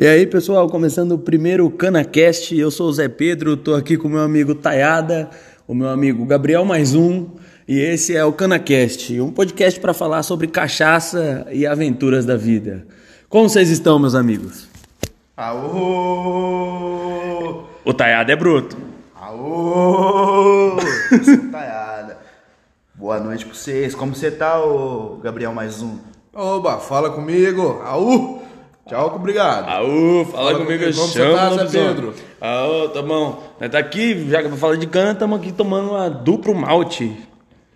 E aí, pessoal, começando o primeiro CanaCast, eu sou o Zé Pedro, tô aqui com o meu amigo Tayada, o meu amigo Gabriel mais um, e esse é o CanaCast, um podcast para falar sobre cachaça e aventuras da vida. Como vocês estão, meus amigos? Aô! O Tayada é bruto. Aô! Taiada. Boa noite pra vocês. Como você tá, ô Gabriel mais um? Oba, fala comigo. Aú! Tchau, obrigado. Aú, fala, Fala comigo, comigo, como chama você tá, o Zé. Pedro? Aô, tá bom. Nós tá aqui, já que eu vou falar de cana, estamos aqui tomando uma duplo malte.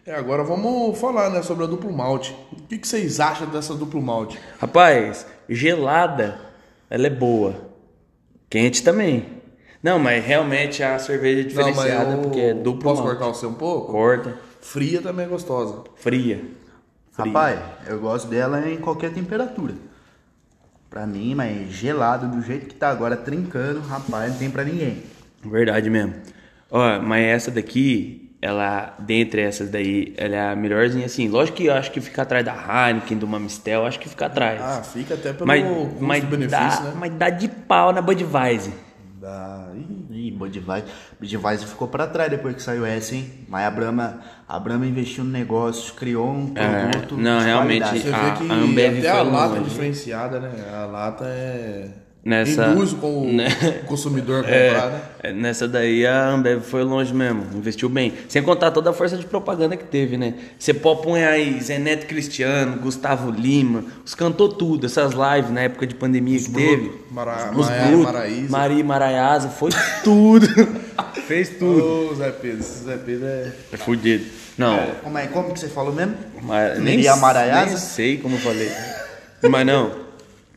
É, agora vamos falar né, sobre a duplo malte. O que, que vocês acham dessa duplo malte? Rapaz, gelada, ela é boa. Quente também. Não, mas realmente a cerveja é diferenciada eu porque é duplo Posso malte. cortar você um pouco? Corta, Fria também é gostosa. fria. Fria. Rapaz, eu gosto dela em qualquer temperatura. Pra mim, mas gelado do jeito que tá agora, trincando, rapaz, não tem pra ninguém. Verdade mesmo. Ó, mas essa daqui, ela, dentre essas daí, ela é a melhorzinha assim. Lógico que eu acho que fica atrás da Heineken, do Mamistel, acho que fica atrás. Ah, fica até pelo mas, mas, benefício, dá, né? mas dá de pau na Budweiser. Dá. Ih, Ih, Budweiser, Budweiser ficou pra trás depois que saiu essa, hein? Mas a Brahma, a Brahma investiu no negócio, criou um É, produto não, de realmente, qualidade. Você A- vê que a Ambev até a lata longe. diferenciada, né? A lata é... Nessa- Induz com o né? consumidor comprar, né? É, nessa daí a Ambev foi longe mesmo, investiu bem. Sem contar toda a força de propaganda que teve, né? Você pode aí Zé Neto Cristiano, Gustavo Lima, os cantou tudo, essas lives na época de pandemia que teve. Mara- Os Maia- Bruto, Maraísa. Maria Maraiasa, foi tudo. Fez tudo. Ô, Zé Pedro, esse Zé Pedro é... É fudido. Não, Como, é, como que você falou mesmo? mas nem, nem sei como eu falei. Mas não,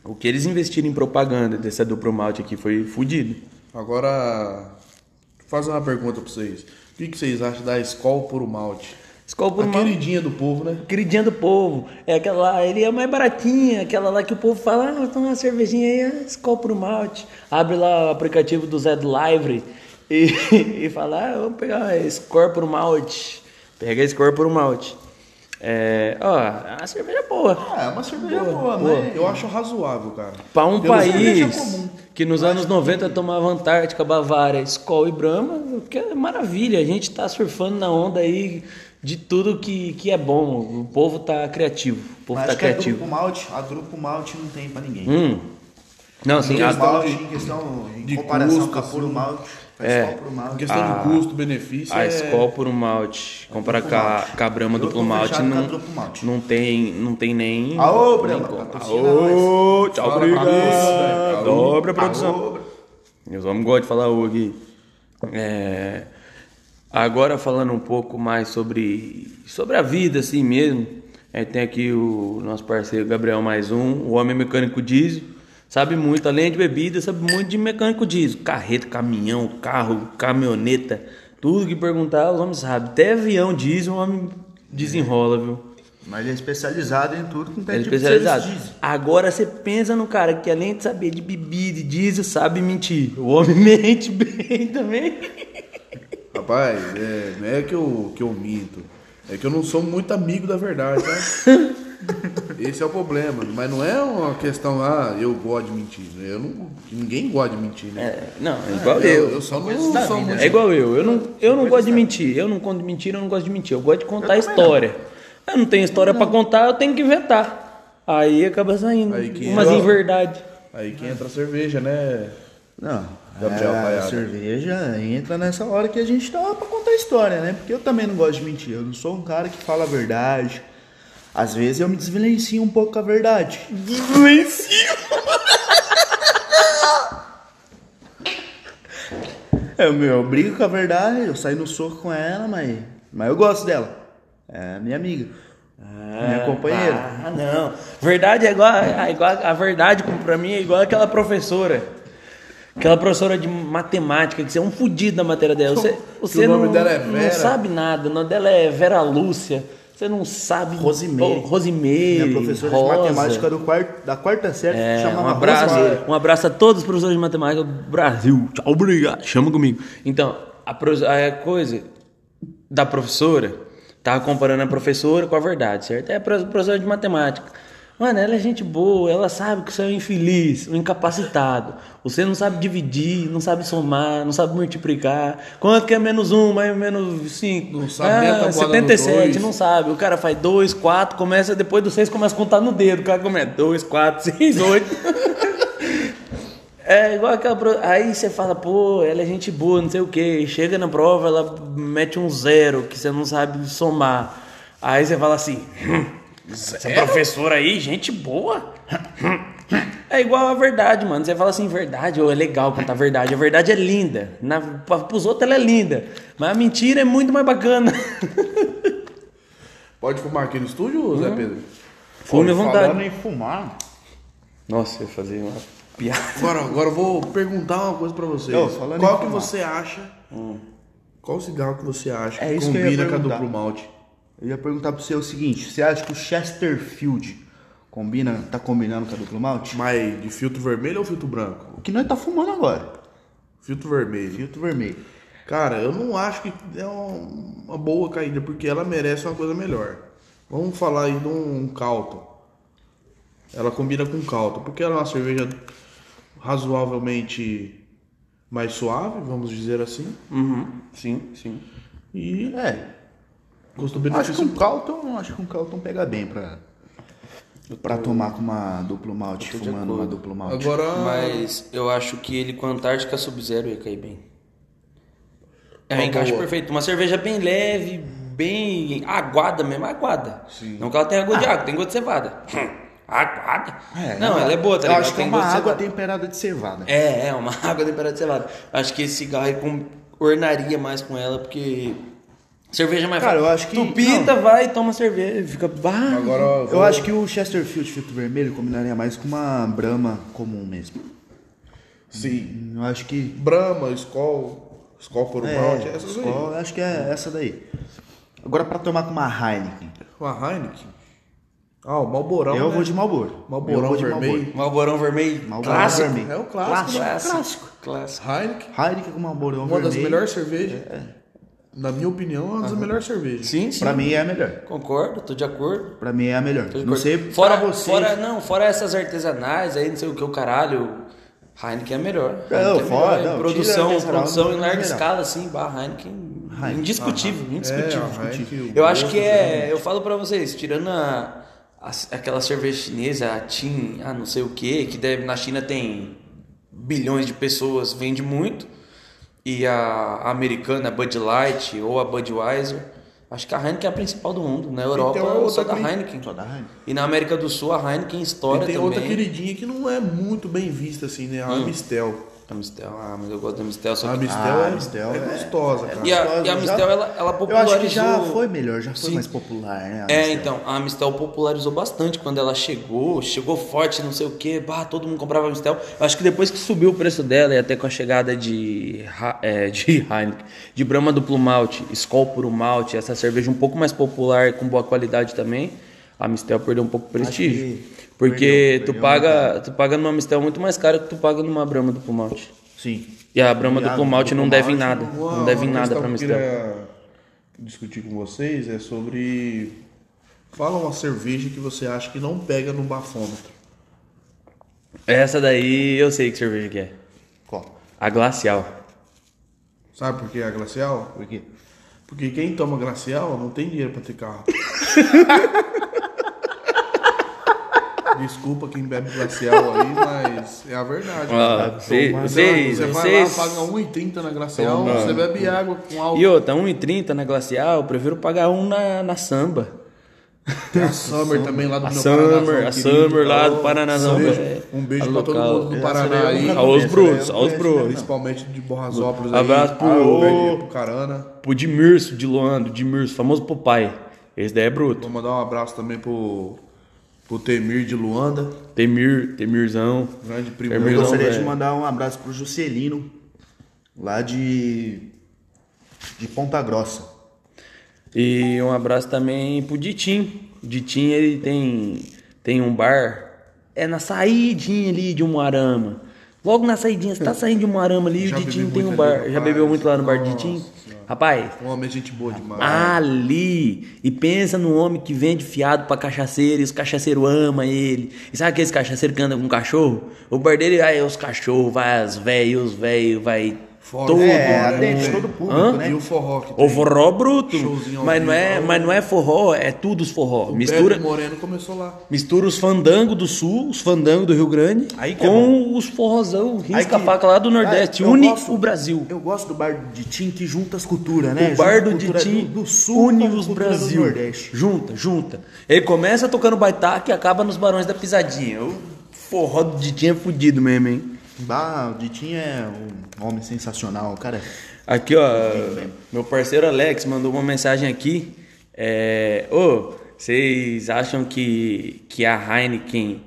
o que eles investiram em propaganda dessa duplo malte aqui foi fudido. Agora, fazer uma pergunta pra vocês. O que, que vocês acham da Skol Puro Malte? Skol por A malte. queridinha do povo, né? Queridinha do povo. É aquela lá, ele é mais baratinha, aquela lá que o povo fala, ah, toma uma cervejinha aí, ah, Skol pro malte. Abre lá o aplicativo do Zé do Live e, e fala, ah, vamos pegar Skol pro malte. Pega a Skol pro malte. É, ó, é uma cerveja boa. Ah, é uma cerveja boa, Pô, mas... eu acho razoável, cara. Para um país comum. que nos anos 90 tomava Antártica, Bavária, Skol e Brahma, que é maravilha. A gente tá surfando na onda aí de tudo que, que é bom. O povo tá criativo. O povo Mas tá acho que a criativo. Grupo Malte, a Grupo Malte não tem pra ninguém. Hum. Não, assim, Em a, Malte, em questão, em de comparação custo, com a Puro assim. Malte, a É. Malte. questão A- de custo-benefício, a é... Skol por um malte, comparar com a, com a Brahma duplo malte, não, não tem, não tem nem. Aô, Brahma, patrocina Aô, tchau, Fala, obrigado. Dobra a produção. Meus homens gostam de falar o aqui. É, agora falando um pouco mais sobre, sobre a vida assim mesmo. A gente tem aqui o nosso parceiro Gabriel mais um, o homem mecânico diesel. Sabe muito, além de bebida, sabe muito de mecânico diesel. Carreta, caminhão, carro, caminhoneta. Tudo que perguntar, os homens sabem. Até avião diesel, o homem desenrola, viu? Mas ele é especializado em tudo com É tipo de especializado. serviço diesel. Agora você pensa no cara que além de saber de bebida e diesel, sabe mentir. O homem mente bem também. Rapaz, é, não é que eu, que eu minto. É que eu não sou muito amigo da verdade, tá? Esse é o problema. Mas não é uma questão, ah, eu gosto de mentir. Eu não, ninguém gosta de mentir, né? É, não, é igual eu, eu. eu só não sou muito... É igual eu. Eu não, eu não gosto de mentir. Eu não conto mentira, eu não gosto de mentir. Eu gosto de contar história. Eu não tenho história pra contar, eu tenho que inventar. Aí acaba saindo. Aí entra- em verdade. Aí que entra a cerveja, né? Não, Gabriel é, a cerveja entra nessa hora que a gente tá pra contar a história, né? Porque eu também não gosto de mentir. Eu não sou um cara que fala a verdade. Às vezes eu me desvelencio um pouco com a verdade. Eu, meu, eu brigo com a verdade, eu saio no soco com ela, mas, mas eu gosto dela. É minha amiga. minha companheira. Ah, não. Verdade é igual, é igual a verdade pra mim é igual aquela professora. Aquela professora de matemática, que você é um fudido na matéria dela. Você, você o nome não, dela é não Vera. sabe nada. O nome dela é Vera Lúcia. Você não sabe. Rosimeire. Rosimeire. Minha professora Rosa. de matemática do quarto, da quarta série É, chamava um abraço, um abraço a todos os professores de matemática do Brasil. Tchau, obrigado. Chama comigo. Então, a, a coisa da professora, tava comparando a professora com a verdade, certo? É a pro- professora de matemática. Mano, ela é gente boa, ela sabe que você é um infeliz, um incapacitado. Você não sabe dividir, não sabe somar, não sabe multiplicar. Quanto que é menos um, mais menos cinco? Não sabe ah, tabuada no 77, dois. não sabe. O cara faz dois, quatro, começa, depois do seis começa a contar no dedo. O cara começa dois, quatro, seis, oito. É igual aquela. pro- Aí você fala, pô, ela é gente boa, não sei o quê. Chega na prova, ela mete um zero, que você não sabe somar. Aí você fala assim, "Hum, essa professora aí, gente boa. É igual a verdade, mano. Você fala assim, verdade, ou é legal contar a verdade. A verdade é linda. Na, pra, pros outros ela é linda. Mas a mentira é muito mais bacana. Pode fumar aqui no estúdio, Zé Pedro? Fume à Falando vontade. em fumar. Nossa, eu ia fazer uma piada. Agora, agora eu vou perguntar uma coisa pra vocês. Não, falando Qual que fumar. você acha? Qual cigarro que você acha É que isso que eu ia combina com a duplo malte? Eu ia perguntar pra você o seguinte: você acha que o Chesterfield combina, tá combinando com a duplo malte? Mas de filtro vermelho ou filtro branco? O que nós tá fumando agora? Filtro vermelho. Filtro vermelho. Cara, eu não acho que é um- uma boa caída, porque ela merece uma coisa melhor. Vamos falar aí de um Calton. Ela combina com Calton, porque ela é uma cerveja razoavelmente mais suave, vamos dizer assim. Uhum, sim, sim. E É. Acho que custo-benefício. um Calton, acho que um Calton pega bem pra, pra tomar com uma duplo malte, tô fumando uma duplo malte. Agora, Mas eu acho que ele com Antártica Sub-Zero ia cair bem. É um encaixe boa. perfeito. Uma cerveja bem leve, bem aguada mesmo, aguada. Sim. Não que ela tenha gosto de água, tem gosto de cevada. aguada? É, não, ela é boa, tá Eu ligado? acho que é Tem uma de água cevada. temperada de cevada. É, é, uma água temperada de cevada. Acho que esse cigarro aí ornaria mais com ela, porque cerveja é mais Cara, fácil. eu acho que- Tu pita, vai e toma cerveja, fica... Ah, agora Eu vou- acho que o Chesterfield filtro vermelho combinaria mais com uma Brahma comum mesmo. Sim. Eu acho que. Brahma, Skol, Skol por um malte, essas Skol, aí. eu acho que é essa daí. Agora pra tomar com uma Heineken. Uma Heineken. Ah, o Malborão, eu né? vou de Malboro. Malborão Eu vermelho. Malborão vermelho, Malborão clássico. vermelho. É o clássico, né? Clássico. Clássico. Heineken, Heineken com Malborão uma vermelho. das melhores cervejas. Na minha opinião, é uma das melhores cervejas. Sim, sim. Pra mim é a melhor. Concordo, tô de acordo. Pra mim é a melhor. Tô de Não acordo. sei fora, pra você. fora, não, fora essas artesanais aí, não sei o que, o caralho. Heineken é melhor. Não, Heineken é fora, melhor. não, produção, tira artesanal, produção em é larga escala, assim, barra Heineken, Heineken. indiscutível, indiscutível. É, a Heineken, eu acho gosto que é, eu falo pra vocês, tirando a, a- aquela cerveja chinesa, a Tin, ah, não sei o que, que deve, na China tem bilhões de pessoas, vende muito, e a, americana, a Bud Light ou a Budweiser, acho que a Heineken é a principal do mundo. Na Europa, outra só da que- Heineken. Só da Heineken. E na América do Sul, a Heineken estoura E tem também. outra queridinha que não é muito bem vista assim, né? A Hum. Mistel. A Mistel, ah, mas eu gosto da Mistel, só A que... Mistel, Ah, é, Mistel é é- gostosa, cara. E a, e a Mistel, ela, ela Eu popularizou... acho que já foi melhor, já foi Sim. mais popular, né? a É, então, a Mistel popularizou bastante quando ela chegou, chegou forte, não sei o que, bah, todo mundo comprava a Mistel. Eu acho que depois que subiu o preço dela e até com a chegada de, é, de Heineken, de Brahma duplo malte, Skol puro malte, essa cerveja um pouco mais popular com boa qualidade também, a Mistel perdeu um pouco o prestígio. Que Porque tu paga, tu paga numa Mistel muito mais caro que tu paga numa Brahma duplo malte. Sim. E a Brahma E a duplo malte não deve em nada, não deve em nada pra que eu Mistel. queria discutir com vocês é sobre. Fala uma cerveja que você acha que não pega no bafômetro. Essa daí eu sei que cerveja que é. Qual? A Glacial. Sabe por que a glacial? Por quê? Porque quem toma glacial não tem dinheiro pra ter carro. Desculpa quem bebe glacial aí, mas é a verdade. Ah, Vai cê- tomar- vocês, você vai lá, paga 1,30 na glacial, Toma. você bebe água com álcool. E outra, 1,30 na Glacial, eu prefiro pagar um na, na Samba. Tem a Summer também lá do A meu Summer, Paranazão a querido. Summer lá do Um Paranazão, beijo, é, um beijo pra todo mundo do Paraná eu aí. Aos brutos, né? Aos brutos. Principalmente de Borrasópolis aí. Abraço pro- Um pro Carana. Pro Dimirso de Luando, Dimirso, famoso Popeye. Esse daí é bruto. Vou mandar um abraço também pro, pro Temir de Luanda. Temir, Temirzão. Grande primo. Temir. Eu gostaria de velho. mandar um abraço pro Juscelino, lá de. de Ponta Grossa. E um abraço também pro Ditim. O Ditim, ele tem, tem um bar, é na saidinha ali de Umuarama. Logo na saidinha, você tá saindo de uma arama ali, Já o Ditinho bebi tem um bar. Já bebeu muito lá no bar do? Senhora. Rapaz, Um homem é gente boa demais. ali. E pensa no homem que vende fiado pra cachaceiro e os cachaceiros amam ele. E sabe aqueles cachaceiros que andam com cachorro? O bar dele vai os cachorros, vai as velhos, os velhos, vai Fora todo. o É, forró, né? atende todo o público, Hã? né? E o forró que O tem. forró bruto. Showzinho ao Mas não, é, mas não é forró, é tudo os forró. O Mistura, Moreno começou lá. mistura os fandangos do sul, os fandangos do Rio Grande, Aí que é com os forrozão, Aí risca que- faca lá do Nordeste. Ah, une gosto- o Brasil. Eu gosto do bar do Ditim que junta as culturas, né? O bar do Ditim do, do sul une os Brasil. do Nordeste. Junta, junta. Ele começa tocando baitaca e acaba nos Barões da Pisadinha. O forró do Ditinho é fudido mesmo, hein? Ah, o Ditim é um homem sensacional, cara. Aqui, ó, meu parceiro Alex mandou uma mensagem aqui. É, ô, vocês acham que, que a Heineken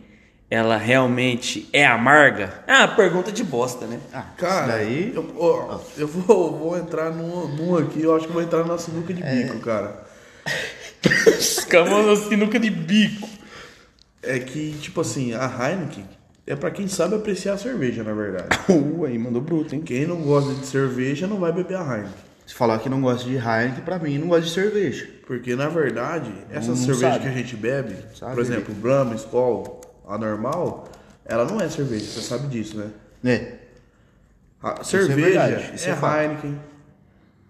ela realmente é amarga? É uma pergunta de bosta, né? Ah, Cara, daí. eu, ó, eu vou, vou entrar num, num aqui, eu acho que vou entrar na sinuca de É. bico, cara. Escamando sinuca de bico. É que, tipo assim, a Heineken é pra quem sabe apreciar a cerveja, na verdade. Uh, aí mandou bruto, hein? Quem não gosta de cerveja não vai beber a Heineken. Se falar que não gosta de Heineken, pra mim não gosta de cerveja. Porque, na verdade, essa Não cerveja sabe. que a gente bebe, Sabe. por exemplo, Brahma, Skol, a normal, ela não é cerveja, você sabe disso, né? É. A é cerveja verdade, isso é, é fato. Heineken,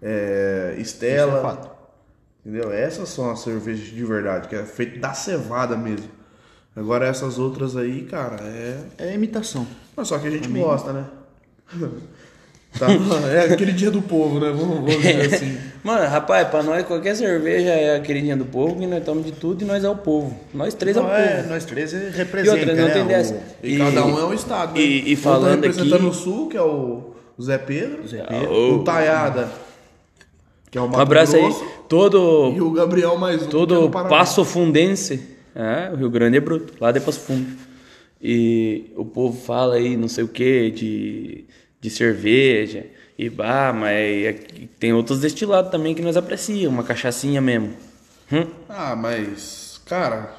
é Isso Stella, é entendeu? Essas são as cervejas de verdade, que é feito da cevada mesmo. Agora essas outras aí, cara, é... É imitação. Mas só que a gente gosta, né? Tá? É aquele dia do povo, né? Vamos, vamos dizer assim. Mano, rapaz, pra nós qualquer cerveja é a queridinha do povo, que nós tomamos de tudo e nós é o povo. Nós três é o Não, povo. é, nós três E representa, outra, não né? tem dessa. E, cada um é um estado, né? e- e falando representando aqui- o Sul, que é o Zé Pedro. Zé Pedro. O Taiada, que é o Um Mato abraço aí. Grosso. Todo, E o Gabriel mais um, é todo Paraná. Passo Fundense. É, o Rio Grande é bruto. Lá de Passo Fundo. E o povo fala aí não sei o que de, de cerveja. E bah, mas aqui tem outros destilados também que nós apreciamos. Uma cachaçinha mesmo. Hum? Ah, mas, cara,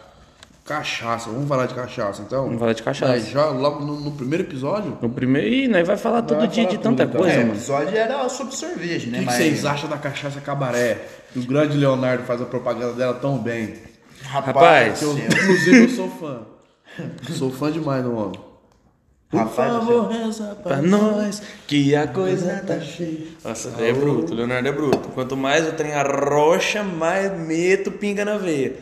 cachaça. Vamos falar de cachaça, então? Vamos falar de cachaça. Mas já logo no, no primeiro episódio, No primeiro. Ih, nós vai falar todo Vai dia falar de tanta tudo, então. coisa, É, o mano. episódio era sobre cerveja, o né? que, que Mas- vocês acham da cachaça cabaré? O grande Leonardo faz a propaganda dela tão bem. Rapaz, Que eu, inclusive, eu sou fã. sou fã demais do homem. Por Rapaz favor, reza pra nós que a coisa tá cheia. Nossa, é bruto, Leonardo é bruto. Quanto mais o trem arrocha, mais meto pinga na veia.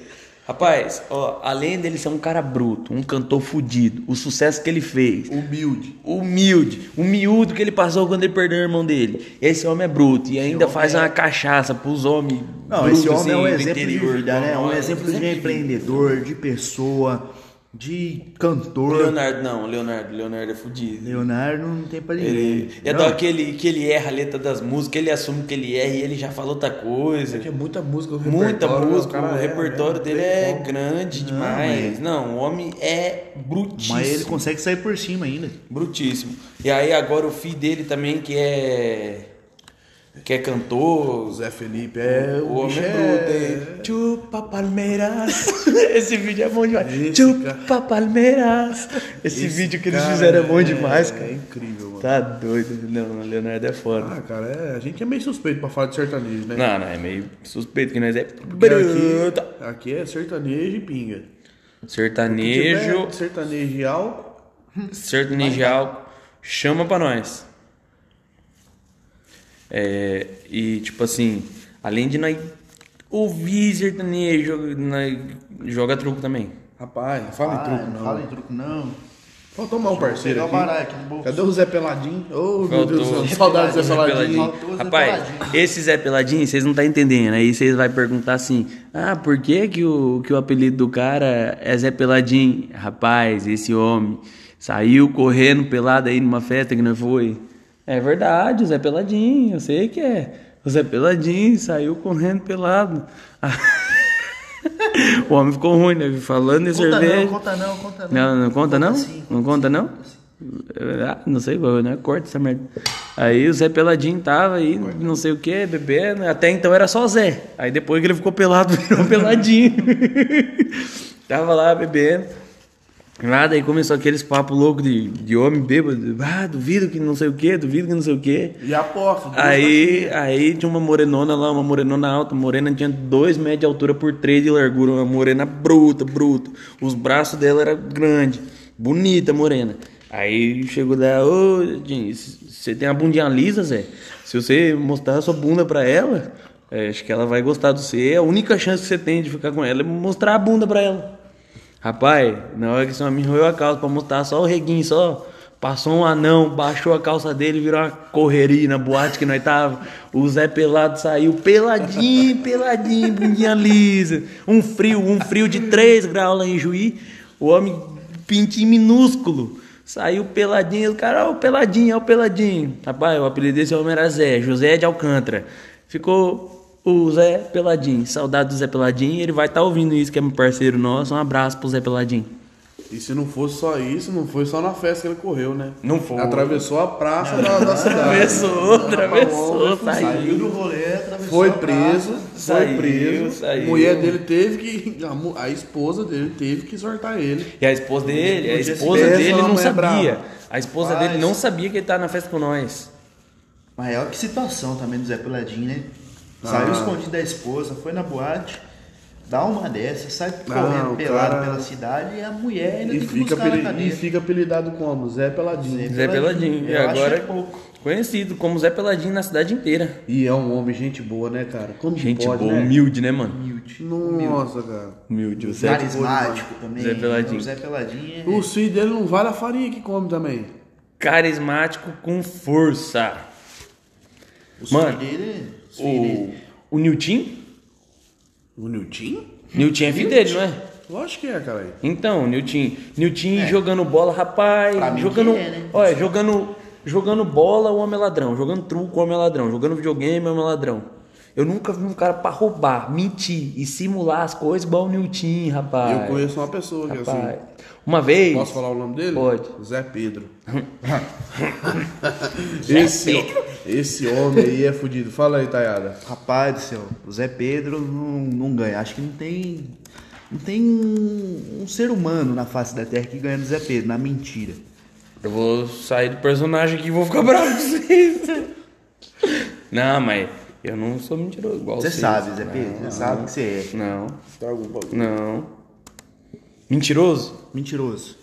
Rapaz, ó, além dele ser um cara bruto, um cantor fudido, o sucesso que ele fez, Humilde. humilde, o miúdo que ele passou quando ele perdeu o irmão dele. Esse homem é bruto e ainda faz uma cachaça pros homens. Não, brutos, esse homem é um assim, exemplo de interior, vida, né? do- Um exemplo de empreendedor, de pessoa, de O cantor. Leonardo não, o Leonardo, o Leonardo é fudido. Leonardo não tem pra ninguém. Ele, é Não, daquele que ele erra a letra das músicas, ele assume que ele erra e ele já falou outra coisa. Porque é muita música. o Muita né? música, o erra, repertório né? dele Não tem é como. grande demais. Não, o homem é brutíssimo. Mas ele consegue sair por cima ainda. Brutíssimo. E aí agora o filho dele também, que é. Que é cantor. Zé Felipe é. O homem é bruto, hein? Chupa Palmeiras. Esse vídeo é bom demais. Esse Chupa Palmeiras. Esse, vídeo que eles cara fizeram é bom é- demais, É cara. incrível, mano. Tá doido. Não, o Leonardo é foda. Ah, cara, é, a gente é meio suspeito pra falar de sertanejo, né? Não, não, é meio suspeito que nós é aqui, aqui é sertanejo e pinga. Se Sertanejo, sertanejo e álcool, sertanejo álcool, chama pra nós. É, e tipo assim, além de nós ouvir sertanejo, nós joga truco também. rapaz, não fala em truco, não não. fala em truco, não. Faltou um parceiro aqui. baralho aqui. Cadê o Zé Peladinho? Ô, meu Faltou. Deus do céu, saudade do Zé Zé Peladinho. Faltou o Zé Rapaz, Peladinho. esse Zé Peladinho, vocês não tá entendendo. Aí vocês vão perguntar assim: ah, por que, que, o, que o apelido do cara é Zé Peladinho? Rapaz, esse homem saiu correndo pelado aí numa festa que não foi. É verdade, o Zé Peladinho, eu sei que é. O Zé Peladinho saiu correndo pelado. o homem ficou ruim, né? Falando em Conta cerveja. não, conta não, conta não. Não, não conta não? sim, Não conta não? Ah, não sei, né? Corta essa merda. Aí o Zé Peladinho tava aí, não sei o que, bebendo. Até então era só Zé. Aí depois que ele ficou pelado, virou Peladinho. tava lá bebendo. Nada, aí começou aqueles papos loucos de, de homem bêbado. Ah, duvido que não sei o que, duvido que não sei o que. E aposto. Aí, aí tinha uma morenona lá, uma morenona alta, morena tinha dois metros de altura por três de largura, uma morena bruta, bruta. Os braços dela eram grandes, bonita morena. Aí chegou lá, ô, você tem a bundinha lisa, Zé? Se você mostrar a sua bunda pra ela, é, acho que ela vai gostar de você. A única chance que você tem de ficar com ela é mostrar a bunda pra ela. Rapaz, na hora que esse homem roeu a calça pra mostrar só o reguinho, só. Passou um anão, baixou a calça dele, virou uma correria na boate que nós tava. O Zé Pelado saiu peladinho, peladinho, bundinha lisa. Um frio, um frio de 3 graus lá em Juí. O homem pintinho minúsculo. Saiu peladinho, o cara, ó, o peladinho, ó, o peladinho. Rapaz, o apelido desse homem era Zé, José de Alcântara. Ficou o Zé Peladinho. Saudade do Zé Peladinho. Ele vai estar ouvindo isso, que é meu parceiro nosso. Um abraço pro Zé Peladinho. E se não fosse só isso, não foi só na festa que ele correu, né? Não foi. Atravessou a praça da, da cidade. Atravessou, atravessou, Saiu saiu. do rolê, atravessou Foi a praça. preso, Saiu, foi preso. saiu. A mulher dele teve que. A, a esposa dele teve que exortar ele. E a esposa dele, a esposa dele não mulher sabia. brava. A esposa Mas- dele não sabia que ele tá na festa com nós. Mas olha que situação também do Zé Peladinho, né? Ah. Saiu escondido da esposa, foi na boate, dá uma dessa, sai Ah, correndo o pelado cara- pela cidade e a mulher ainda E tem que fica, buscar na apeli- e fica apelidado como? Zé Peladinho. Zé Peladinho. E agora que é pouco. conhecido como Zé Peladinho na cidade inteira. E é um homem gente boa, né, cara? Como que Gente pode, boa, né? humilde, né, mano? Humilde. Nossa, cara. Humilde. O Zé. Carismático também. Zé Peladinho. O Zé Peladinho é... O filho dele não vale a farinha que come também. Carismático com força. Os Mano, dele... O, o Nilton? O Nilton? Nilton é filho dele, não é? Lógico que é, cara. Então, Nilton, Nilton jogando bola, rapaz, Pra jogando, é, né? olha, jogando, jogando bola, o homem é ladrão, jogando truco, o homem é ladrão, jogando videogame, o homem é ladrão. Eu nunca vi um cara pra roubar, mentir e simular as coisas igual o Nilton, rapaz. Eu conheço uma pessoa que é rapaz. assim. Uma vez, Posso falar o nome dele? Pode. Zé Pedro. esse, esse homem aí é fudido. Fala aí, Tayada. Rapaz do céu, o Zé Pedro não, não ganha. Acho que não tem. Não tem um, um ser humano na face da terra que ganha do Zé Pedro, na mentira. eu vou sair do personagem aqui e vou ficar bravo com vocês. Não, mas eu não sou mentiroso igual Você vocês. sabe, Zé Pedro, você sabe que você é. Não, Tá algum bagulho. não. Mentiroso? Mentiroso.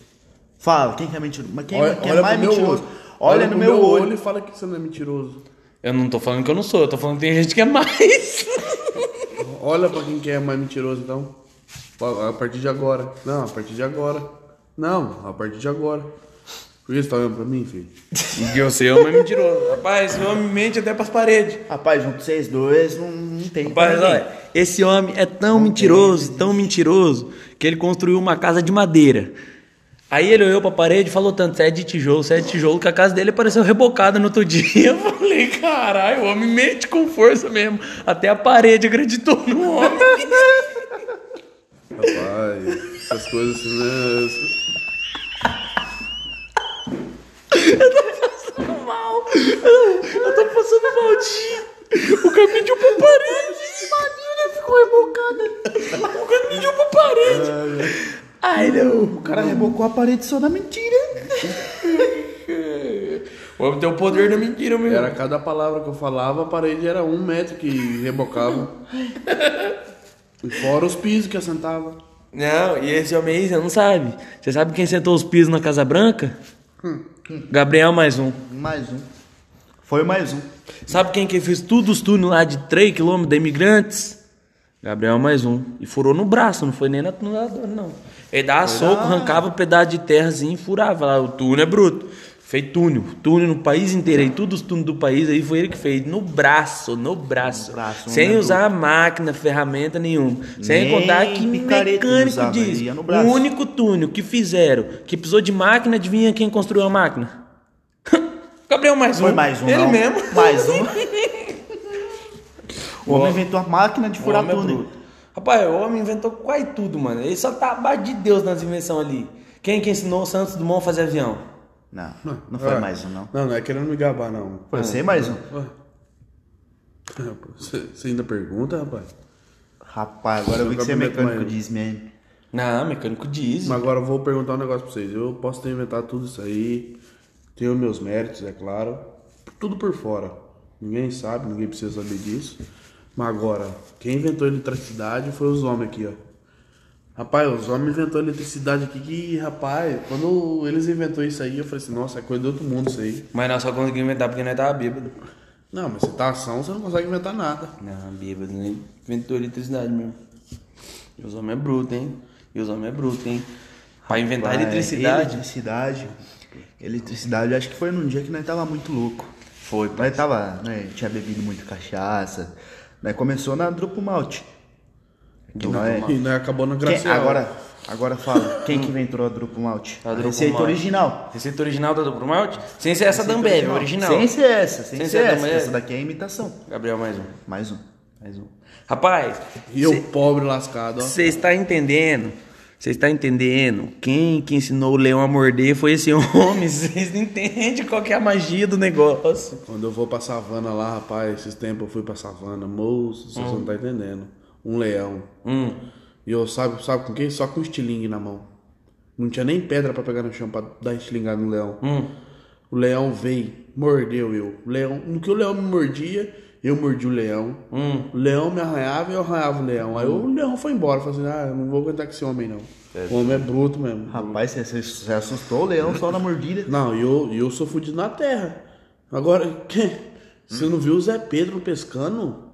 Fala, quem que é mentiroso? Mas quem, Olha, quem é olha mais pro meu mentiroso? olho. Olha, no pro meu olho. e fala que você não é mentiroso. Eu não tô falando que eu não sou, eu tô falando que tem gente que é mais. Olha pra quem que é mais mentiroso, então. A partir de agora. Não, a partir de agora. Não, a partir de agora. Por que você tá olhando pra mim, filho? E que você é um homem mentiroso. Rapaz, esse homem mente até pras paredes. Rapaz, junto vocês dois, não, não tem. Rapaz, olha, esse homem é tão mentiroso, tão mentiroso, que ele construiu uma casa de madeira. Aí ele olhou pra parede e falou tanto, você é de tijolo, você é de tijolo, que a casa dele apareceu rebocada no outro dia. Eu falei, caralho, o homem mente com força mesmo. Até a parede acreditou no homem. Rapaz, essas coisas assim, né? Mal. Eu tô passando mal de. O caminho de pra parede. Madeira ficou rebocada. O caminho de pra parede. Ai, não. O cara rebocou a parede só na mentira. O homem tem o poder da mentira, meu. Era cada palavra que eu falava, a parede era um metro que rebocava. E fora os pisos que assentava. Não, e esse homem aí, você não sabe. Você sabe quem sentou os pisos na Casa Branca? Gabriel mais um. Mais um. Foi mais um. Sabe quem que fez tudo os túneis lá de 3 km de imigrantes? Gabriel mais um. E furou no braço, não foi nem na tuneladora, não. Ele dava soco, arrancava um pedaço de terra assim e furava lá. O túnel é bruto. Fez túnel. Túnel no país inteiro aí. Todos os túneis do país aí foi ele que fez. No braço, no braço. No braço, sem homem é usar máquina, ferramenta nenhuma. Sem Nem contar que mecânico diz. O único túnel que fizeram, que precisou de máquina, adivinha quem construiu a máquina? Gabriel mais um. Foi mais um. Ele não. mesmo. Mais um. O homem inventou a máquina de furar é túnel. bruto. Rapaz, o homem inventou quase tudo, mano. Ele só tá abaixo de Deus nas invenções ali. Quem que ensinou o Santos Dumont a fazer avião? Não, não foi Ah. mais um, não. Não, não é querendo me gabar, não. Foi você mais um. Ué. Você você ainda pergunta, rapaz? Rapaz, agora eu vi que você é mecânico diz mesmo. Não, mecânico diesel. Mas agora eu vou perguntar um negócio pra vocês. Eu posso ter inventado tudo isso aí, tenho meus méritos, é claro. Tudo por fora. Ninguém sabe, ninguém precisa saber disso. Mas agora, quem inventou eletricidade foi os homens aqui, ó. Rapaz, os homens inventou eletricidade aqui que, rapaz, quando eles inventou isso aí, eu falei assim, nossa, é coisa de outro mundo isso aí. Mas nós só conseguimos inventar porque nós tava bêbado. Não, mas você tá ação, você não consegue inventar nada. Não, bêbado, né? Inventou eletricidade mesmo. E os homens é bruto, hein? E os homens é bruto, hein? Pra inventar Vai, eletricidade. Eletricidade. Eletricidade, acho que foi num dia que nós tava muito louco. Foi, Nós tava, né, tinha bebido muito cachaça. Nós começou na Drupo Malte. Que nós- Malte. E nós acabou na Quem- Graciela. agora, agora fala, quem que inventou a Drupo Malte? A A Drupo receita Malte. original. Receita original da Duplo Malte? Sem ser essa da Ambev, original. Sem ser essa, sem, Sem ser ser essa. Essa daqui é imitação. Gabriel, mais um. Mais um. Mais um. Rapaz, E eu, pobre lascado, ó. você está entendendo? Você está entendendo? Quem que ensinou o leão a morder foi esse homem. Vocês não entendem qual que é a magia do negócio. Quando eu vou pra savana lá, rapaz, esses tempos eu fui pra savana, moço, vocês não tá entendendo. Um leão. Hum. E eu sabe, sabe com quem? Só com estilingue na mão. Não tinha nem pedra pra pegar no chão pra dar estilingada no leão. Hum. O leão veio, mordeu eu. O leão, no que o leão me mordia, eu mordi o leão. Hum. O leão me arranhava e eu arranhava o leão. Aí o leão foi embora. Falei assim, ah, eu não vou aguentar com esse homem não. O homem é bruto mesmo. Rapaz, você, você- assustou o leão só na mordida. Não, e eu, eu sou fudido na terra. Agora, que, você não viu o Zé Pedro pescando?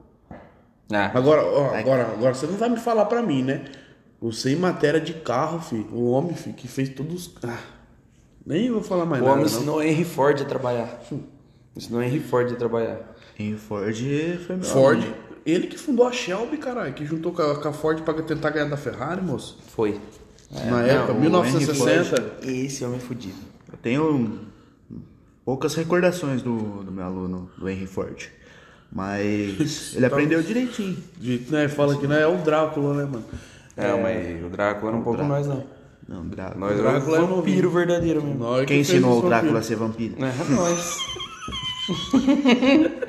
Ah, Agora, ó, agora, agora você não vai me falar pra mim, né? Você em matéria de carro, filho. O homem, filho, que fez todos. Ah, nem vou falar mais o nada. homem não. ensinou Henry Ford a trabalhar. Ensinou Henry Ford a trabalhar. E Ford foi meu Ford, aluno. ele que fundou a Shelby, caralho, que juntou com a, Ford pra tentar ganhar da Ferrari, moço. Foi. Na não, época, o 1960. Esse homem é fudido. Eu tenho poucas recordações do, do meu aluno, do Henry Ford. Mas ele aprendeu direitinho. De, né, fala que não é o Drácula, né, mano? É, mas o Drácula era um pouco nós, não. Não, Drácula. Nós é Drácula é o vampiro verdadeiro mesmo. Nós que Quem ensinou o Drácula a vampiros. ser vampiro? É, nós.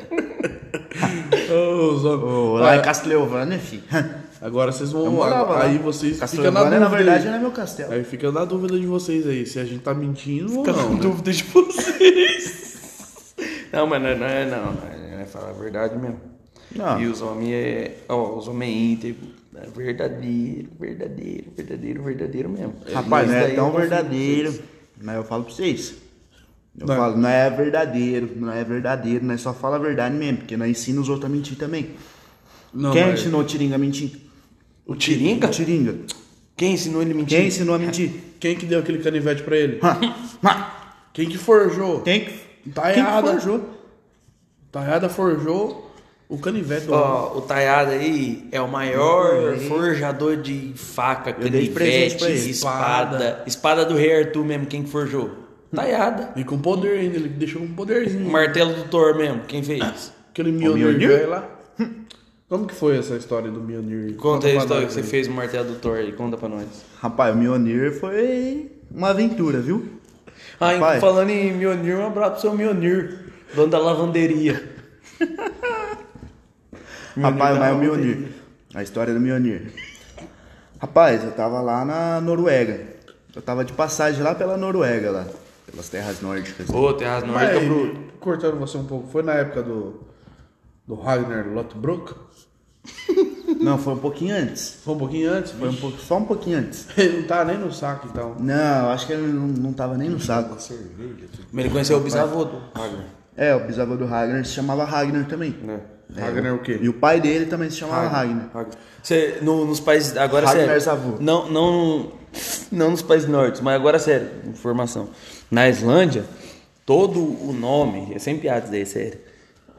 Os homens. Ô, lá é Castlevania, filho. Agora vocês vão. Morava lá. aí vocês ficam na dúvida. na verdade, não é meu castelo. Aí fica na dúvida de vocês aí, se a gente tá mentindo ou Fica não. com né? dúvida de vocês. Não, mas não é, não é, não. É, é falar a verdade mesmo. Não. E os homens é. Ó, os homens é íntegro. É verdadeiro, verdadeiro, verdadeiro, verdadeiro mesmo. Rapaz, não é daí tão verdadeiro. Mas eu falo pra vocês. Eu Não. falo, não é verdadeiro, não é verdadeiro, nós só fala a verdade mesmo, porque nós ensina os outros a mentir também. Não, Quem mas- ensinou o Tiringa a mentir? O Tiringa? O Tiringa. Quem ensinou ele a mentir? Quem ensinou a mentir? Quem que deu aquele canivete pra ele? Quem que forjou? Quem que, Tá quem que errada. forjou? Taiada forjou o canivete. Ó, o Tayada aí é o maior forjador de faca, canivete, espada. Espada do rei Arthur mesmo, quem que forjou? Tayada. E com poder ainda, ele deixou com um O poderzinho. martelo do Thor mesmo, quem fez? Aquele Mjolnir Mjolnir? lá. Como que foi essa história do Mjolnir? Conta aí a história que você aí. fez no martelo do Thor aí, conta pra nós. Rapaz, o Mionir foi uma aventura, viu? Ah, Rapaz. falando em Mionir, um abraço pro seu Mionir, dono da lavanderia. Rapaz, mas o lavanderia. Mionir. A história do Mionir. Rapaz, eu tava lá na Noruega. Eu tava de passagem lá pela Noruega, lá. Pelas terras nórdicas. Ô, Terras Mas, Nórdicas, Bruno. cortando você um pouco, foi na época do, do Ragnar Lothbrok? Não, foi um pouquinho antes. Foi um pouquinho antes? Foi um pouco, só um pouquinho antes. Ele não tá nem no saco então. Não, acho que ele não, não tava nem no saco. Mas ele conheceu o bisavô do Ragnar. É, o bisavô do Ragnar se chamava Ragnar também. Né? Ragnar o quê? E o pai dele também se chamava Ragnar. Ragnar. Você, no- nos países. Agora Ragnar sério. Não, não, não nos países nórdicos, mas agora sério, informação. Na Islândia, todo o nome, é sem piadas daí, sério.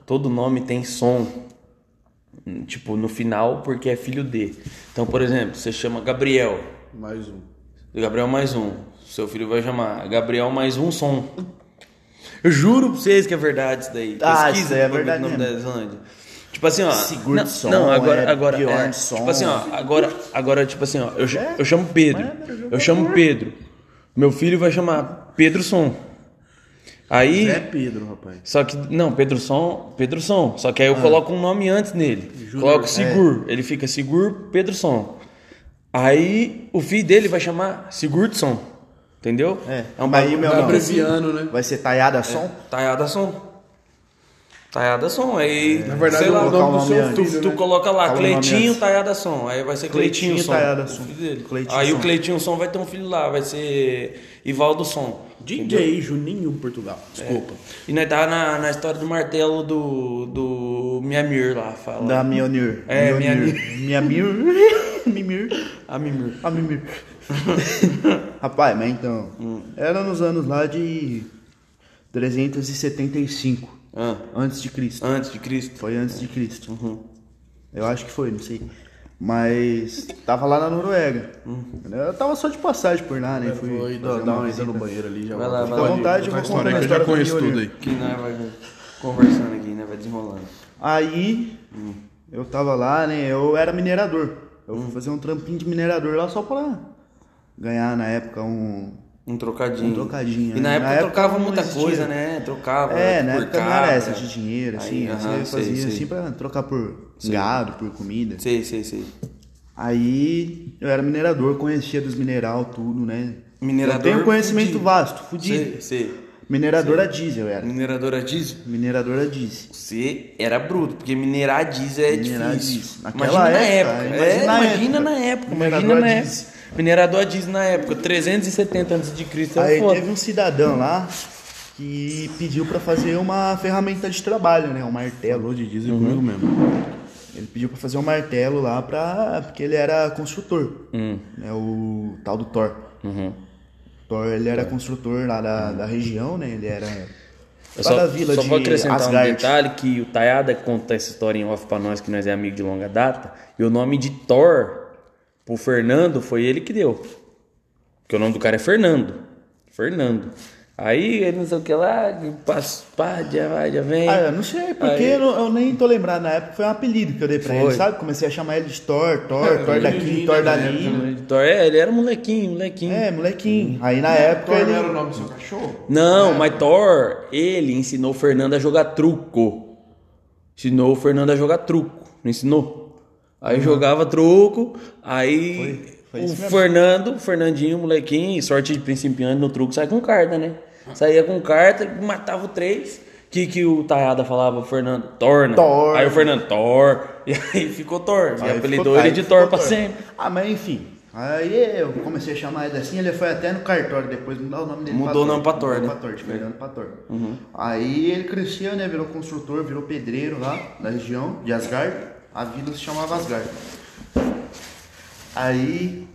Todo nome tem som. Tipo, no final, porque é filho de. Então, por exemplo, você chama Gabriel. Mais um. Gabriel mais um. Seu filho vai chamar Gabriel mais um som. Eu juro pra vocês que é verdade isso daí. Ah, Pesquisa isso é verdade o nome mesmo. da Islândia. Tipo assim, ó. Sigurdsson, não, não, agora, é agora, é, tipo assim, ó, agora, agora, tipo assim, ó, eu, ch- eu chamo Pedro, eu chamo Pedro, meu filho vai chamar Pedro Som. Aí, Zé Pedro, rapaz. só que, não, Pedro Som, Pedro Som, só que aí eu coloco um nome antes nele, coloco Sigur, ele fica Sigur Pedro Som. Aí o filho dele vai chamar Sigurdsson. Entendeu? É, um mas aí bagulho- meu abreviando, né? vai ser Taiada Som? Taiada som. Taiada som. Aí, Na verdade, sei lá, colocar nome o do nome seu filho, Tu né? coloca lá, o Cleitinho. Taiada Som. Aí vai ser Cleitinho, Cleitinho Som. Taiada o Som. Cleitinho aí Som. o Cleitinho Som vai ter um filho lá, vai ser Ivaldo Som. DJ Juninho Portugal. Desculpa. E nós tá na, na história do martelo do, do Miamir lá. Fala. Da Mionir. É, Mionir. Miamir. Mimir. A Mimir. A Mimir. Rapaz, mas então. Hum. Era nos anos lá de 375 Ah, antes de Cristo. antes de Cristo. Foi antes de Cristo. Uhum. Eu acho que foi, não sei. Mas tava lá na Noruega. Eu tava só de passagem por lá, né? Fui Vou ir fazer dar uma ida no banheiro ali já. Vai lá, vai Fica à lá. vontade, eu vou contar história que eu já conheço tudo aí. Que nós vai conversando aqui, né? Vai desenrolando. Aí eu tava lá, né? Eu era minerador. Eu fui fazer um trampinho de minerador lá só pra ganhar na época um. Um trocadinho. Um trocadinho, E na né? época Na época trocava muita coisa, né? Trocava. É, na época não era essa de dinheiro, assim. Aí, aham, sei, fazia sei. assim pra trocar por gado, por comida. Sei, sei, sei. Aí eu era minerador, conhecia dos mineral, tudo, né? Minerador Eu tenho conhecimento fudido. vasto, fudido. Sei, sei. Minerador a diesel era. Mineradora diesel? Minerador a diesel. Você era bruto, porque minerar diesel é Minerar difícil. diesel. Naquela Imagina na época, época. imagina é, na imagina época. na época. Minerador Imagina na diesel. época. Minerador diesel na época, 370 antes de Cristo. Aí É foda. teve um cidadão lá que pediu pra fazer uma ferramenta de trabalho, né? Um martelo. De diesel Uhum. comigo mesmo. Ele pediu pra fazer um martelo lá pra. porque ele era construtor. Hum. Né? O tal do Thor. Uhum. Thor, ele era construtor lá da, da região, né? Ele era. Eu só, da vila só de vou acrescentar Asgard. um detalhe que o Tayada conta essa história em off pra nós, que nós é amigo de longa data, e o nome de Thor pro Fernando foi ele que deu. Porque o nome do cara é Fernando. Fernando. Aí ele não sei o que lá, pá, pá, já vai, já vem. Ah, eu não sei, porque eu, não- eu nem tô lembrado na época, foi um apelido que eu dei pra Foi. ele, sabe? Comecei a chamar ele de Thor, Thor, Thor daqui, Thor dali. Thor, é, ele era molequinho, molequinho. É, molequinho. Aí na época Thor ele. não era o nome do seu cachorro? Não, mas Thor, ele ensinou o Fernando a jogar truco. Ensinou o Fernando a jogar truco. Não ensinou? Aí jogava truco, aí Foi- foi o. Fernando, o Fernandinho, molequinho, sorte de principiante no truco, sai com carta, né? Saía com carta, matava o três. Que que o Tayada falava, Fernando? Torna. Thor. Aí o Fernando, Thor. E aí ficou Thor. E Aí apelidou ele aí de Thor pra sempre. Ah, mas enfim. Aí eu comecei a chamar ele assim, ele foi até no cartório depois mudar o nome dele Mudou o nome pra Mudou né? pra Thor, de Fernando pra Thor. Aí ele cresceu, né? Virou construtor, virou pedreiro lá na região de Asgard. A vila se chamava Asgard. Aí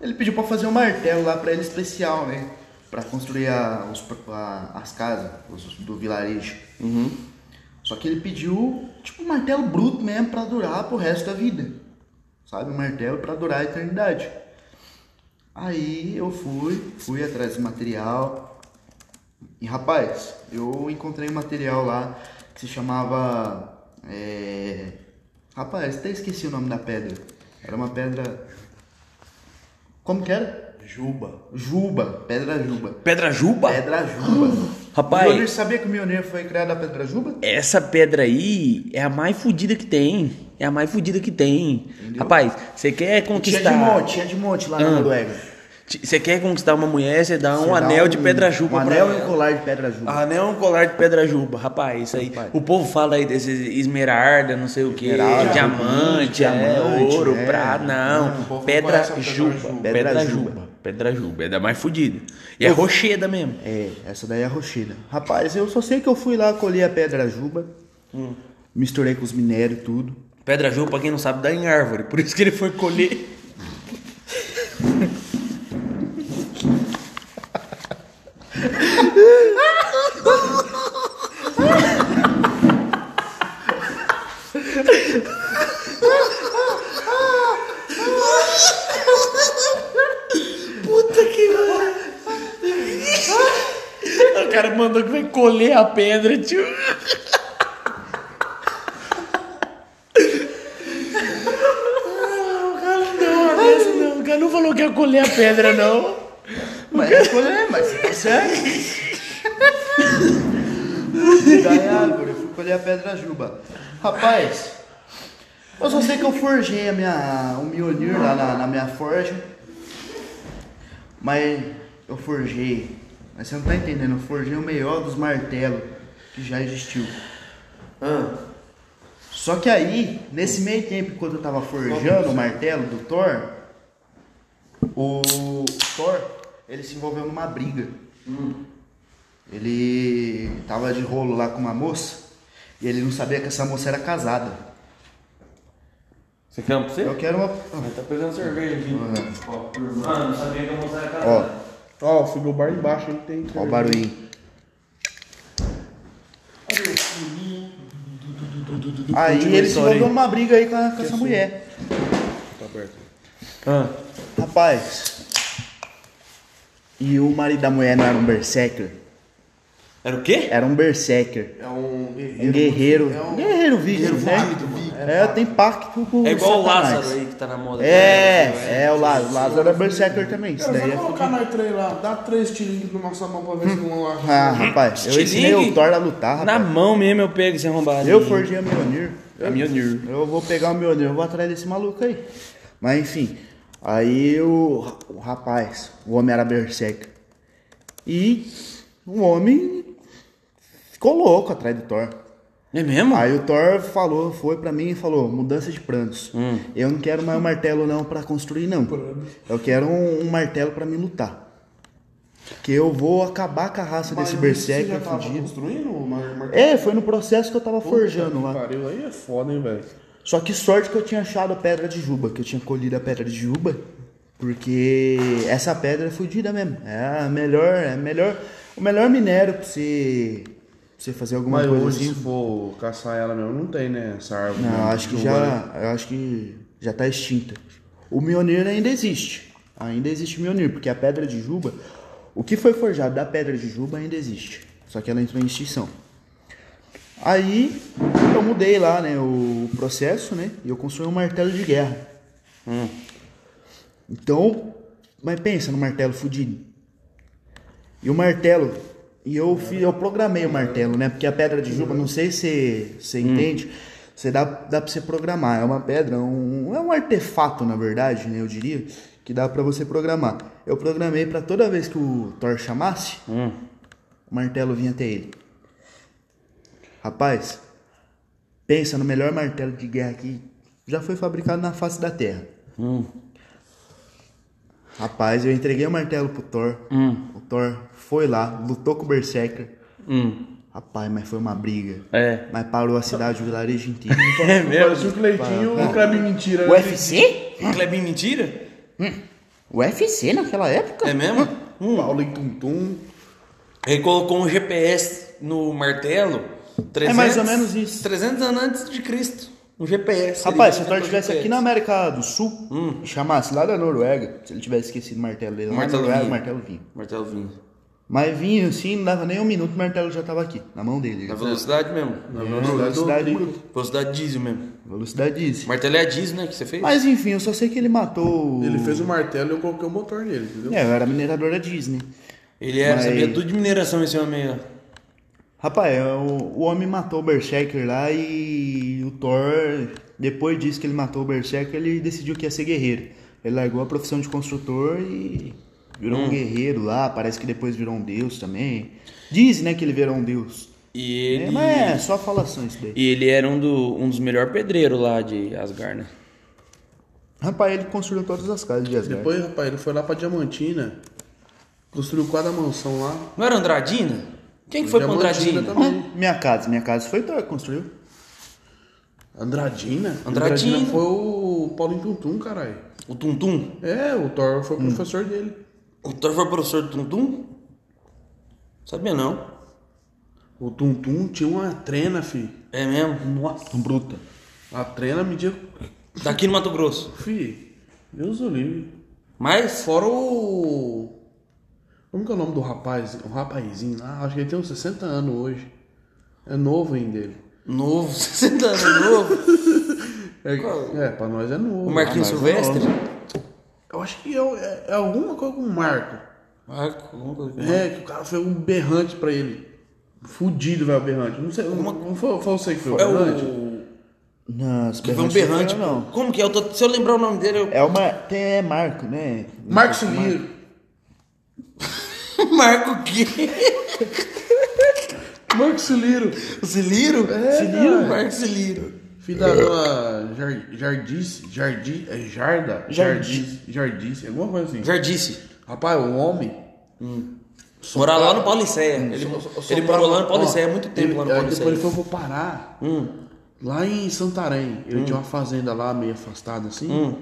ele pediu pra fazer um martelo lá pra ele especial, né? Pra construir a- os- a- as casas os- do vilarejo. Só que ele pediu, tipo, um martelo bruto mesmo pra durar pro resto da vida. Sabe? Um martelo pra durar a eternidade. Aí eu fui, fui atrás do material. E rapaz, eu encontrei um material lá que se chamava. é, Rapaz, até esqueci o nome da pedra. Era uma pedra. Como que era? Juba. Juba, pedra juba. Pedra Juba? Pedra juba. Rapaz. Mionir sabia que o Mionir foi criado a pedra juba? Essa pedra aí é a mais fodida que tem. É a mais fodida que tem. Rapaz, você quer Tinha conquistar. de monte, tinha de monte lá na Ah. Noruega. Você quer conquistar uma mulher, você dá um anel de pedra juba Um anel e um colar de pedra juba. Anel e um colar de pedra juba. Rapaz, isso aí. O povo fala aí desses esmeralda, não sei o que, diamante, é, diamante, ouro, é. prata. Não, pedra juba. Pedra juba. Pedra juba. É da mais fodida. E é rocheda mesmo. É, essa daí é a rochida. Rapaz, eu só sei que eu fui lá colher a pedra juba, Hum. misturei com os minérios tudo. Pedra juba, pra quem não sabe, dá em árvore. Por isso que ele foi colher. Puta que Que vai colher a pedra, tio. O cara não deu uma dessa, não. O cara não falou que ia colher a pedra, não. Mas eu colher, mas é sério? Daí a árvore, eu fui colher a pedra juba. Rapaz, Eu só sei que eu forjei a minha, o Mjolnir lá na, na minha forja. Mas eu forjei. Mas você não tá entendendo, eu forjei o melhor dos martelos que já existiu. Só que aí, nesse meio tempo, enquanto eu tava forjando o martelo do Thor, o Thor, ele se envolveu numa briga. Ele tava de rolo lá com uma moça e ele não sabia que essa moça era casada. Você quer um pra você? Eu quero uma. Ele tá pegando cerveja aqui. Uhum. Ó, Mano, não sabia que a moça era Ó, Ó, o frigobar embaixo aí tem. ó o barulhinho. Aí ele se envolveu numa briga aí com, a- com essa mulher. Tá perto. Ah, Rapaz. E o marido da mulher não era um berserker? Era o quê? Era um berserker. É um Um guerreiro. É um... guerreiro viking, né? É, tem pacto com É igual o. Lázaro aí que tá na moda. É, é, o Lázaro. O Lázaro é berserker também. Isso Cara, daí vai é colocar nós três lá, dá três tirinhos na nossa mão pra ver se não acha. Ah, rapaz, eu ensinei o Thor a lutar, Na mão mesmo eu pego esse arrombado. Eu forjei a Mjolnir. A Mjolnir. Eu vou pegar o Mjolnir, eu vou atrás desse maluco aí. Mas enfim, aí o, o rapaz, o homem era berserker. E o homem ficou louco atrás do Thor. É mesmo? Aí o Thor falou, foi pra mim e falou, mudança de planos. Eu não quero mais um martelo não pra construir não. Eu quero um, um martelo pra me lutar. Que eu vou acabar com a raça desse Você berserker já tava fudido. construindo o mar- mar- É, foi no processo que eu tava forjando lá. que Pariu, aí é foda, hein, velho. Só que sorte que eu tinha achado a pedra de juba, que eu tinha colhido a pedra de juba, porque essa pedra é fodida mesmo. É a melhor, é a melhor, o melhor minério pra você, você fazer alguma Mas coisa hoje, assim. se for caçar ela mesmo, não tem, né? Essa árvore. Não, né? acho que já, eu acho que já tá extinta. O Mjolnir ainda existe. Ainda existe Mjolnir, porque a pedra de juba, o que foi forjado da pedra de juba ainda existe. Só que ela entrou em extinção. Aí eu mudei lá, né, o processo, né, e eu construí um martelo de guerra. Então, mas pensa no martelo fudido. E o martelo, e eu fiz, eu programei o martelo, né? Porque a pedra de juba, não sei se você entende, você dá, dá pra você programar. É uma pedra, um, é um artefato, na verdade, né? Eu diria, que dá pra você programar. Eu programei pra toda vez que o Thor chamasse, o martelo vinha até ele. Rapaz, pensa no melhor martelo de guerra que já foi fabricado na face da Terra. Rapaz, eu entreguei o martelo pro Thor. O Thor foi lá, lutou com o Berserker. Hum. Rapaz, mas foi uma briga. É. Mas parou a cidade, o vilarejo inteiro. É Parecia o Cleitinho e o Kleber Mentira. né? UFC? Clebinho mentira? UFC naquela época? É mesmo? Paulo em Tum-Tum. Ele colocou um GPS no martelo. 300, É mais ou menos isso. 300 anos antes de Cristo. Um GPS. Rapaz, se Ele o Thor estivesse aqui na América do Sul e chamasse lá da Noruega, se ele tivesse esquecido o martelo dele lá na Martelo Noruega, vinha. o martelo vinha. Martelo vinho. Mas vinha assim, não dava nem um minuto, o martelo já tava aqui, na mão dele. Na velocidade mesmo. Na velocidade, Velocidade diesel mesmo. velocidade diesel. Martelo é a diesel, né? Que você fez? Mas enfim, eu só sei que ele matou. Ele fez o martelo e eu coloquei o motor nele, entendeu? É, eu era minerador da Disney. Ele era, Mas- sabia tudo de mineração esse homem aí, ó. Rapaz, é, o, o homem matou o Berserker lá e o Thor, depois disso que ele matou o Berserker, ele decidiu que ia ser guerreiro. Ele largou a profissão de construtor e virou um guerreiro lá, parece que depois virou um deus também. Dizem, né, que ele virou um deus. E ele, É, mas é só falação isso daí. e ele era um, do, um dos melhores pedreiros lá de Asgard, né? Rapaz, ele construiu todas as casas de Asgard. Depois, rapaz, ele foi lá pra Diamantina, construiu quadra mansão lá. Não era Andradina? Quem que foi pra Andradina? também. Minha casa, minha casa foi Thor que construiu. Andradina? Andradina. foi o Paulo em Tum-Tum, caralho. O Tuntum? É, o Thor foi o professor dele. O Thor foi professor do Tuntum? Sabia não. O Tum-Tum tinha uma trena, fi. É mesmo? Nossa. Bruta. A trena media... Daqui no Mato Grosso. Fi, Deus o livre. Mas? Fora o... Como que é o nome do rapaz? Um rapazinho lá, acho que ele tem uns 60 anos hoje. É novo ainda ele. Novo, 60 anos novo. É, é pra nós é novo. O Marquinhos Ah, mas Silvestre? Eu acho que é, é- é alguma coisa com o Marco. Marco, alguma coisa assim. É, que o cara fez um berrante pra ele. Fudido, velho, o berrante. Não sei, não foi, foi você que o É berrante? o... Nas Que foi um berrante. não. Como que é? Eu tô- se eu lembrar o nome dele, eu... É uma. Tem é Marco, né? Marcos Liro. Marco o quê? Marcos Liro. O Ciliro? É, Ciliro? cara. Marco Ciliro. Filho da dona Jar- Jardice. Jardi, é Jarda? Jardice. Jardice. Alguma coisa assim. Jardice. Rapaz, um homem. Morar lá no Paulicéia. Ele, Só- só- só ele morou lá no ó, Paulicéia há muito tempo ele- lá no aí Paulicéia. Depois ele foi pro Pará. Lá em Santarém. Ele tinha uma fazenda lá, meio afastada assim.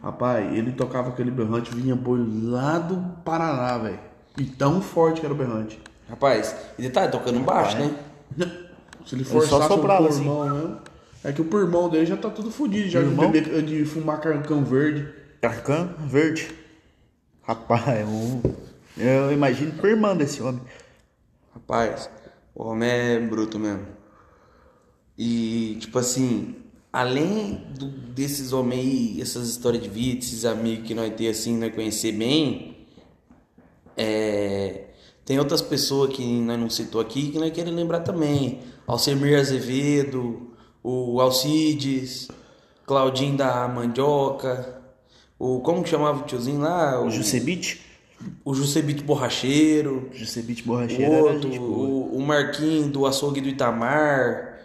Rapaz, ele tocava aquele berrante, vinha boi lá do Paraná, velho. E tão forte que era o berrante. Rapaz, ele tá tocando baixo, né? Se ele só forçasse o soprava, assim. pulmão mesmo. É que o pulmão dele já tá tudo fodido, já de, beber, de fumar carcão verde. Carcã verde. Rapaz, é um. Eu imagino o irmão desse homem. Rapaz, o homem é bruto mesmo. E, tipo assim, além do- desses homens aí, essas histórias de vida, esses amigos que nós temos assim, nós conhecer bem, é, tem outras pessoas que nós não citou aqui que nós queremos lembrar também. Alcemir Azevedo, o Alcides, Claudinho da Mandioca, o como que chamava o tiozinho lá? O Jusebite? O Juscelito Borracheiro. Jusebite O borracheiro era outro, o, o Marquinho do açougue do Itamar.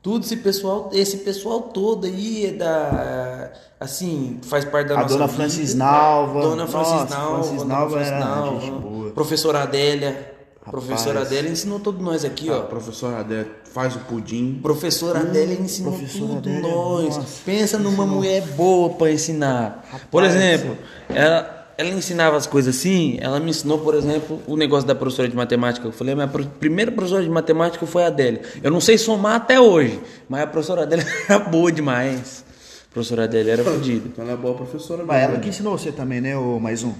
Tudo esse pessoal, esse pessoal todo aí é da. Assim, faz parte da A nossa dona vida. Francis Nalva. Dona Francis Nossa, Nalva. Francis Nalva Nalva. gente boa. Professora Adélia. Rapaz. Professora Adélia ensinou todos nós aqui, A ó. professora Adé faz o pudim. Professora Adélia ensinou professora tudo Adélia, nós. nossa. Pensa numa mulher boa pra ensinar. Por exemplo, ela, ela ensinava as coisas assim. Ela me ensinou, por exemplo, o negócio da professora de matemática. Eu falei, a minha pro- primeira professora de matemática foi a Adélia. Eu não sei somar até hoje, mas a professora Adélia era boa demais. A professora Adélia era fodida. Então ela é boa professora Mas ela que ensinou você também, né? O mais um.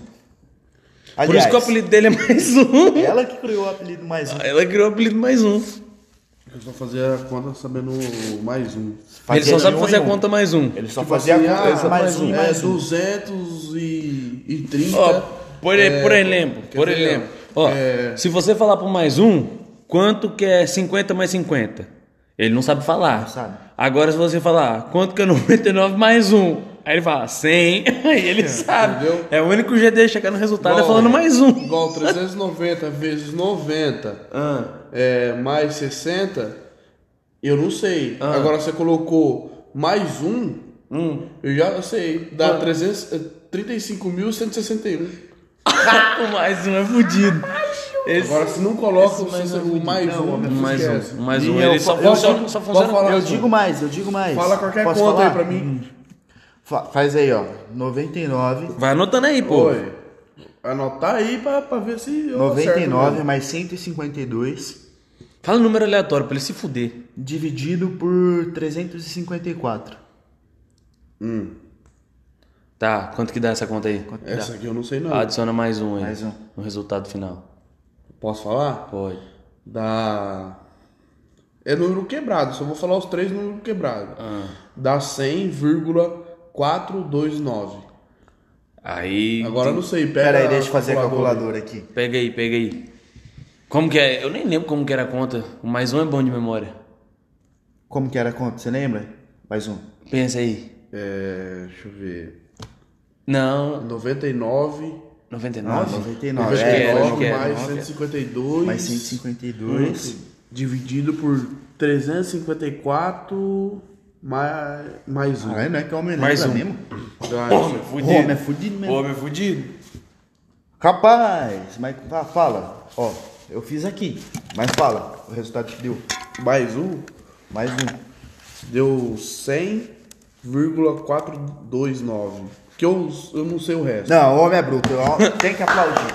Por isso que o apelido dele é mais um. Ela que criou o apelido mais um. Ela criou o apelido mais um. Eu só fazia a conta sabendo mais um. Ele Fazia só sabe de um fazer a conta mais um. Ele só Tipo fazia assim, a conta ah, mais um é mais um. 230. Ó, por, é, por exemplo, por exemplo. Ó, é, se você falar pro mais um, quanto que é 50 mais 50? Ele não sabe falar. Não sabe. Agora se você falar, quanto que é 99 mais um? Aí ele fala, 100. Aí ele sabe. entendeu? É o único dele chegar no resultado é igual- falando mais um. Igual 390 vezes 90 Ah, é, mais 60, eu não sei. Ah. Agora você colocou mais um, hum. eu já sei. Dá Ah. 300, é, 35.161. o mais um é fudido. Esse, Agora se não coloca o, mais um é mais Não, um, mais um, mais um. eu Ele só eu só- funciona. Eu digo mais, eu digo mais. Fala qualquer Posso conta falar? aí pra mim. Fa- faz aí, ó. 99. Vai anotando aí, pô. Oi. Anotar aí pra, pra ver se eu acerto 99 mesmo. mais 152 Fala um número aleatório pra ele se fuder. dividido por 354. Tá, quanto que dá essa conta aí? Quanto Essa dá? aqui eu não sei não. Adiciona mais um aí. Mais um. No resultado final. Posso falar? Pode. Dá. É número quebrado, só vou falar os três números quebrados. Ah. Dá 100,429. Aí. Agora eu não sei, pega. Pera aí, deixa eu fazer a calculadora. aqui. Pega aí, pega aí. Como que é? Eu nem lembro como que era a conta. O mais um é bom de memória. Como que era a conta? Você lembra? Mais um. Pensa aí. É. Deixa eu ver. Não. 99. 99? 99. Acho que É, era, que era. mais 152. mais 152. Dividido por 354 mais, mais um. Ah, não é que é homem Mais um. mesmo? Homem fudido. Homem é fudido mesmo. Homem fudido. Capaz, mas fa- fala. Ó, eu fiz aqui. Mas fala o resultado que deu. Mais um. Mais um. Deu 100,429. Que eu, eu não sei o resto. Não, homem é bruto. eu- Tem que aplaudir.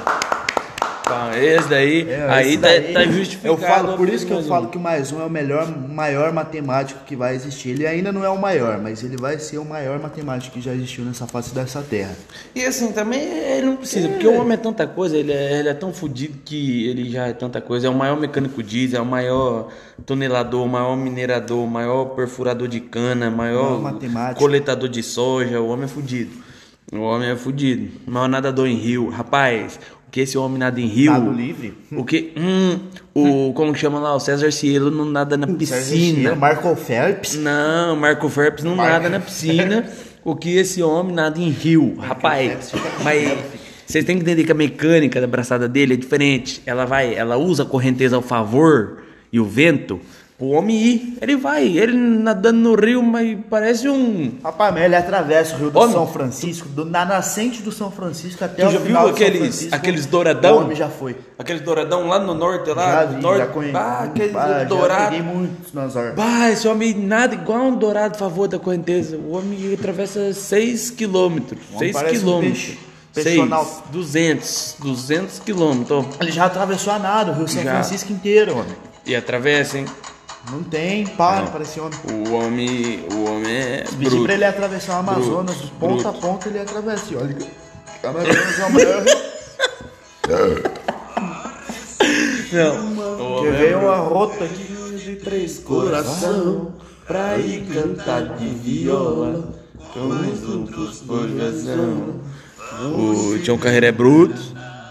Tá, esse daí. É, aí esse tá, daí, tá justificado. Eu falo, por isso que eu mais um. falo que o mais um é o melhor, maior matemático que vai existir. Ele ainda não é o maior, mas ele vai ser o maior matemático que já existiu nessa face dessa terra. E assim, também ele não precisa, porque o homem é tanta coisa, ele é, ele é tão fudido que ele já é tanta coisa. É o maior mecânico diesel, é o maior tonelador, o maior minerador, o maior perfurador de cana, o maior Maior coletador de soja. O homem é fudido. O homem é fudido. O maior nadador em rio. Rapaz, que esse homem nada em rio. Nado livre. O que. Hum, o. Como que chama lá? O César Cielo não nada na piscina. Marco Phelps. Não, Marco Phelps não Marco nada na piscina. o que esse homem nada em rio. Rapaz, fica com mas vocês têm que entender que a mecânica da braçada dele é diferente. Ela vai, ela usa a correnteza ao favor e o vento. O homem ir, ele vai, ele nadando no rio, mas parece um. Rapaz, mas ele atravessa o Rio do Homem. São Francisco, do, na nascente do São Francisco até Tu o já final viu do São aqueles, Francisco, aqueles douradão? O homem já foi. Aqueles douradão lá no norte, lá. Já no vi, norte. já conheço. Ah, aquele Bah, já dourado. peguei muitos nas horas. Bah, esse homem nada igual um dourado a favor da correnteza. O homem atravessa 6 quilômetros. homem 6 parece um quilômetros. peixe. 6, Personal. 200. 200 quilômetros. Ele já atravessou a nada, o Rio São Já. Francisco inteiro, homem. E atravessa, hein? Não tem, para para esse homem. O homem, o homem é Pedir bruto. pra ele atravessar o Amazonas, de ponta bruto. a ponta ele atravessa. E olha que Amazonas é o maior. Não. Que veio uma rota aqui de três Coração. pra ir cantar de viola. Como juntos por razão. O Tião Carreira é bruto.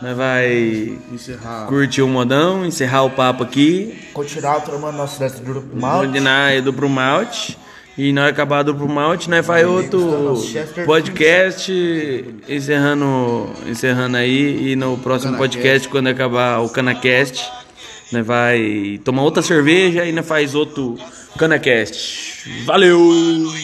Nós vai Encerrar. curtir o modão, encerrar o papo aqui. Continuar tomando nosso resto do grupo mal. Ordinar do pro malte. E nós acabar do pro malte, nós faz outro podcast encerrando, encerrando aí. E no próximo podcast, quando acabar o Canacast, nós vai tomar outra cerveja e nós faz outro Canacast. Valeu!